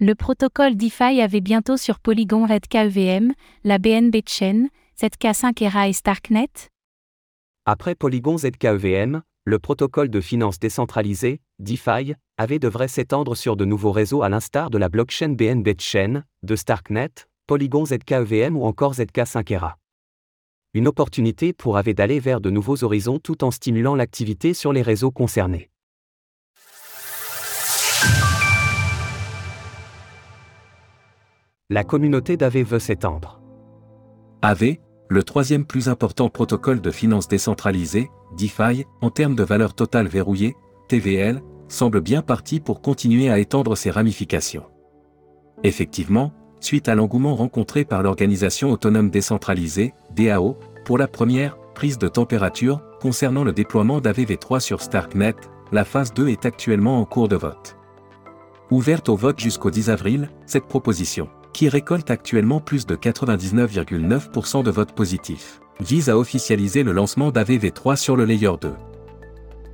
Le protocole DeFi avait bientôt sur Polygon Red KEVM, la BNB Chain, ZK5ERA et Starknet Après Polygon ZKEVM, le protocole de finance décentralisée, DeFi, avait devrait s'étendre sur de nouveaux réseaux à l'instar de la blockchain BNB Chain, de Starknet, Polygon ZKEVM ou encore ZK5ERA. Une opportunité pour AV d'aller vers de nouveaux horizons tout en stimulant l'activité sur les réseaux concernés. La communauté d'AV veut s'étendre. AV, le troisième plus important protocole de finance décentralisée, DeFi, en termes de valeur totale verrouillée, TVL, semble bien parti pour continuer à étendre ses ramifications. Effectivement, suite à l'engouement rencontré par l'organisation autonome décentralisée, DAO, pour la première prise de température concernant le déploiement d'AVV3 sur Starknet, la phase 2 est actuellement en cours de vote. Ouverte au vote jusqu'au 10 avril, cette proposition qui récolte actuellement plus de 99,9% de votes positifs, vise à officialiser le lancement d'AVV3 sur le Layer 2.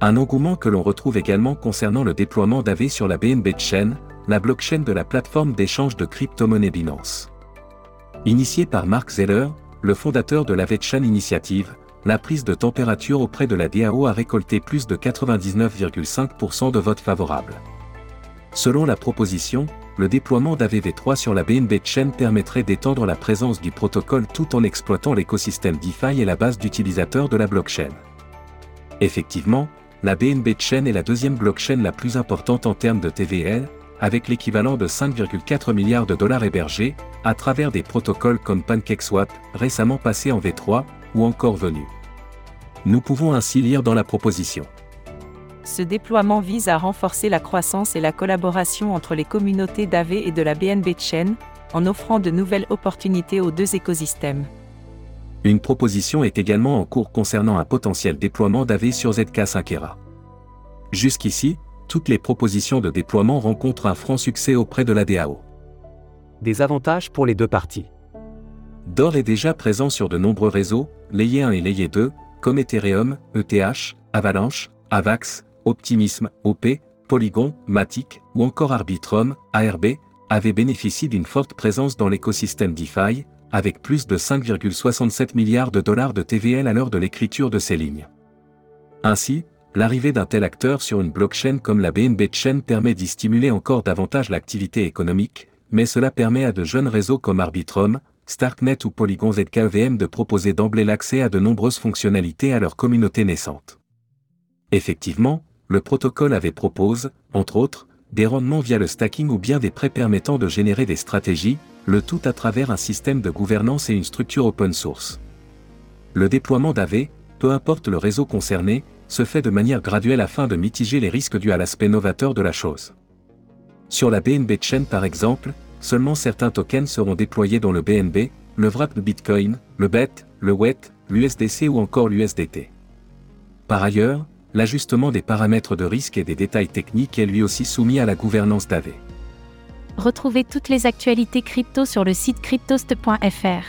Un engouement que l'on retrouve également concernant le déploiement d'AV sur la BNB Chain, la blockchain de la plateforme d'échange de crypto-monnaies Binance. Initié par Mark Zeller, le fondateur de l'AV Chain Initiative, la prise de température auprès de la DAO a récolté plus de 99,5% de votes favorables. Selon la proposition, le déploiement d'AVV3 sur la BNB Chain permettrait d'étendre la présence du protocole tout en exploitant l'écosystème DeFi et la base d'utilisateurs de la blockchain. Effectivement, la BNB Chain est la deuxième blockchain la plus importante en termes de TVL, avec l'équivalent de 5,4 milliards de dollars hébergés, à travers des protocoles comme PancakeSwap, récemment passés en V3, ou encore venus. Nous pouvons ainsi lire dans la proposition. Ce déploiement vise à renforcer la croissance et la collaboration entre les communautés d'AV et de la BNB Chain, en offrant de nouvelles opportunités aux deux écosystèmes. Une proposition est également en cours concernant un potentiel déploiement d'AV sur ZK5ERA. Jusqu'ici, toutes les propositions de déploiement rencontrent un franc succès auprès de la DAO. Des avantages pour les deux parties. DOR est déjà présent sur de nombreux réseaux, Layer 1 et Layer 2, comme Ethereum, ETH, Avalanche, Avax, Optimism, OP, Polygon, Matic, ou encore Arbitrum, ARB, avaient bénéficié d'une forte présence dans l'écosystème DeFi, avec plus de 5,67 milliards de dollars de TVL à l'heure de l'écriture de ces lignes. Ainsi, l'arrivée d'un tel acteur sur une blockchain comme la BNB Chain permet d'y stimuler encore davantage l'activité économique, mais cela permet à de jeunes réseaux comme Arbitrum, Starknet ou Polygon ZKVM de proposer d'emblée l'accès à de nombreuses fonctionnalités à leur communauté naissante. Effectivement, le protocole avait propose, entre autres, des rendements via le stacking ou bien des prêts permettant de générer des stratégies, le tout à travers un système de gouvernance et une structure open source. Le déploiement d'AV, peu importe le réseau concerné, se fait de manière graduelle afin de mitiger les risques dus à l'aspect novateur de la chose. Sur la BNB Chain par exemple, seulement certains tokens seront déployés dans le BNB, le wrap de Bitcoin, le BET, le WET, l'USDC ou encore l'USDT. Par ailleurs, l'ajustement des paramètres de risque et des détails techniques est lui aussi soumis à la gouvernance d'AV. Retrouvez toutes les actualités crypto sur le site cryptost.fr.